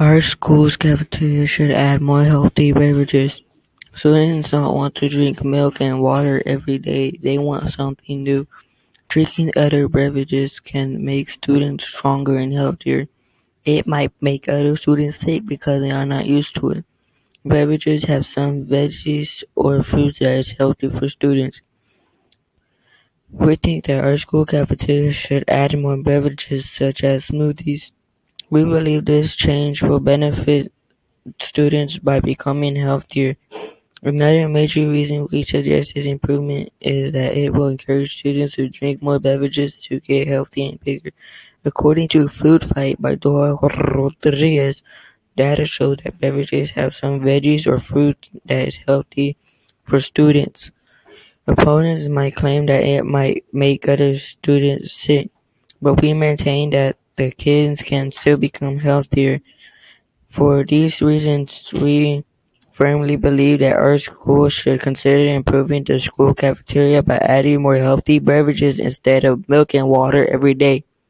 Our school's cafeteria should add more healthy beverages. Students don't want to drink milk and water every day, they want something new. Drinking other beverages can make students stronger and healthier. It might make other students sick because they are not used to it. Beverages have some veggies or fruits that is healthy for students. We think that our school cafeteria should add more beverages such as smoothies. We believe this change will benefit students by becoming healthier. Another major reason we suggest this improvement is that it will encourage students to drink more beverages to get healthy and bigger. According to Food Fight by Dora Rodriguez, data show that beverages have some veggies or fruit that is healthy for students. Opponents might claim that it might make other students sick, but we maintain that the kids can still become healthier. For these reasons, we firmly believe that our school should consider improving the school cafeteria by adding more healthy beverages instead of milk and water every day.